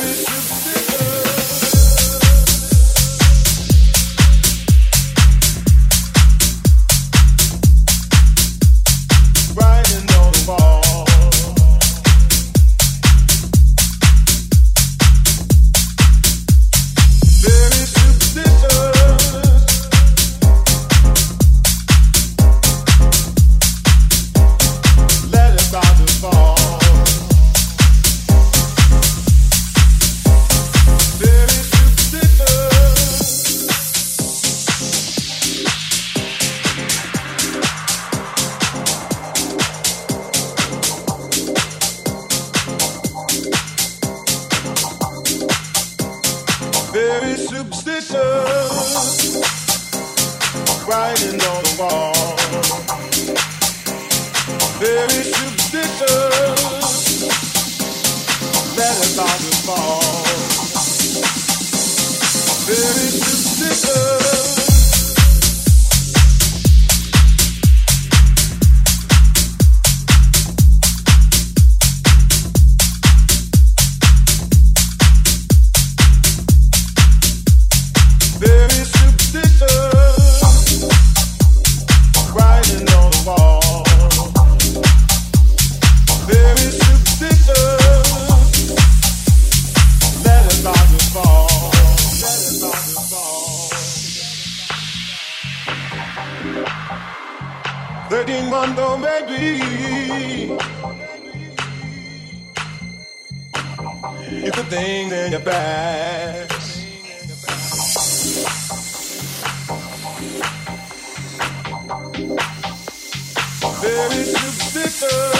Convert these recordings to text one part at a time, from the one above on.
Very gypsy. Superstitious,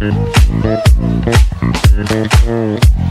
Thank you.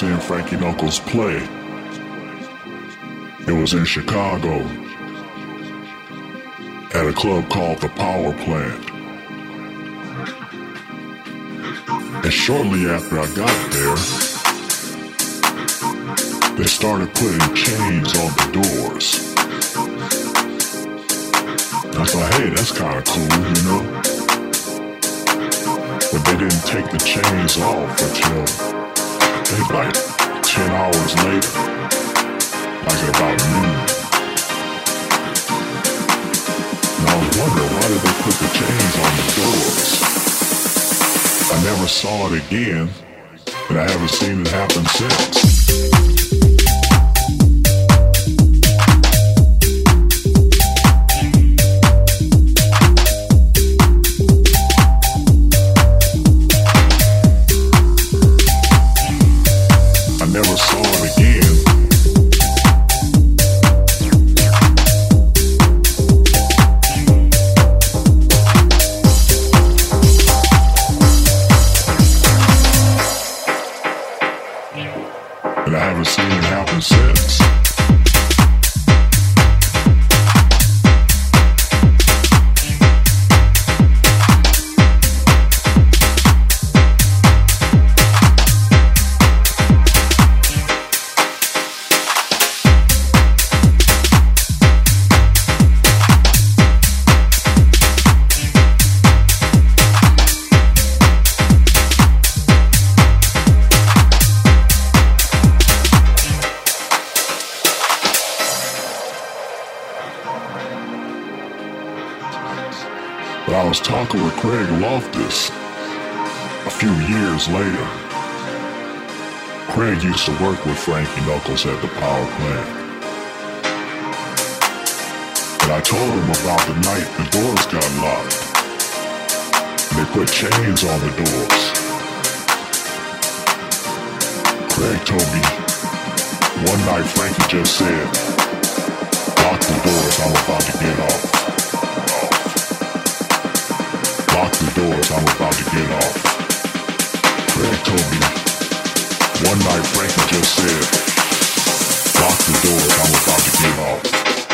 Seeing Frankie Knuckles play. It was in Chicago at a club called the Power Plant. And shortly after I got there, they started putting chains on the doors. I thought, hey, that's kind of cool, you know? But they didn't take the chains off until, like 10 hours later, like at about noon. Why did they put the chains on the doors? I never saw it again, and I haven't seen it happen since. Seen it happen since. Craig Loftus a few years later. Craig used to work with Frankie Knuckles at the power plant. And I told him about the night the doors got locked. They put chains on the doors. Craig told me one night Frankie just said, lock the doors, I'm about to get off. Doors, I'm about to get off. Craig told me one night Frankie just said, Lock the doors, I'm about to get off.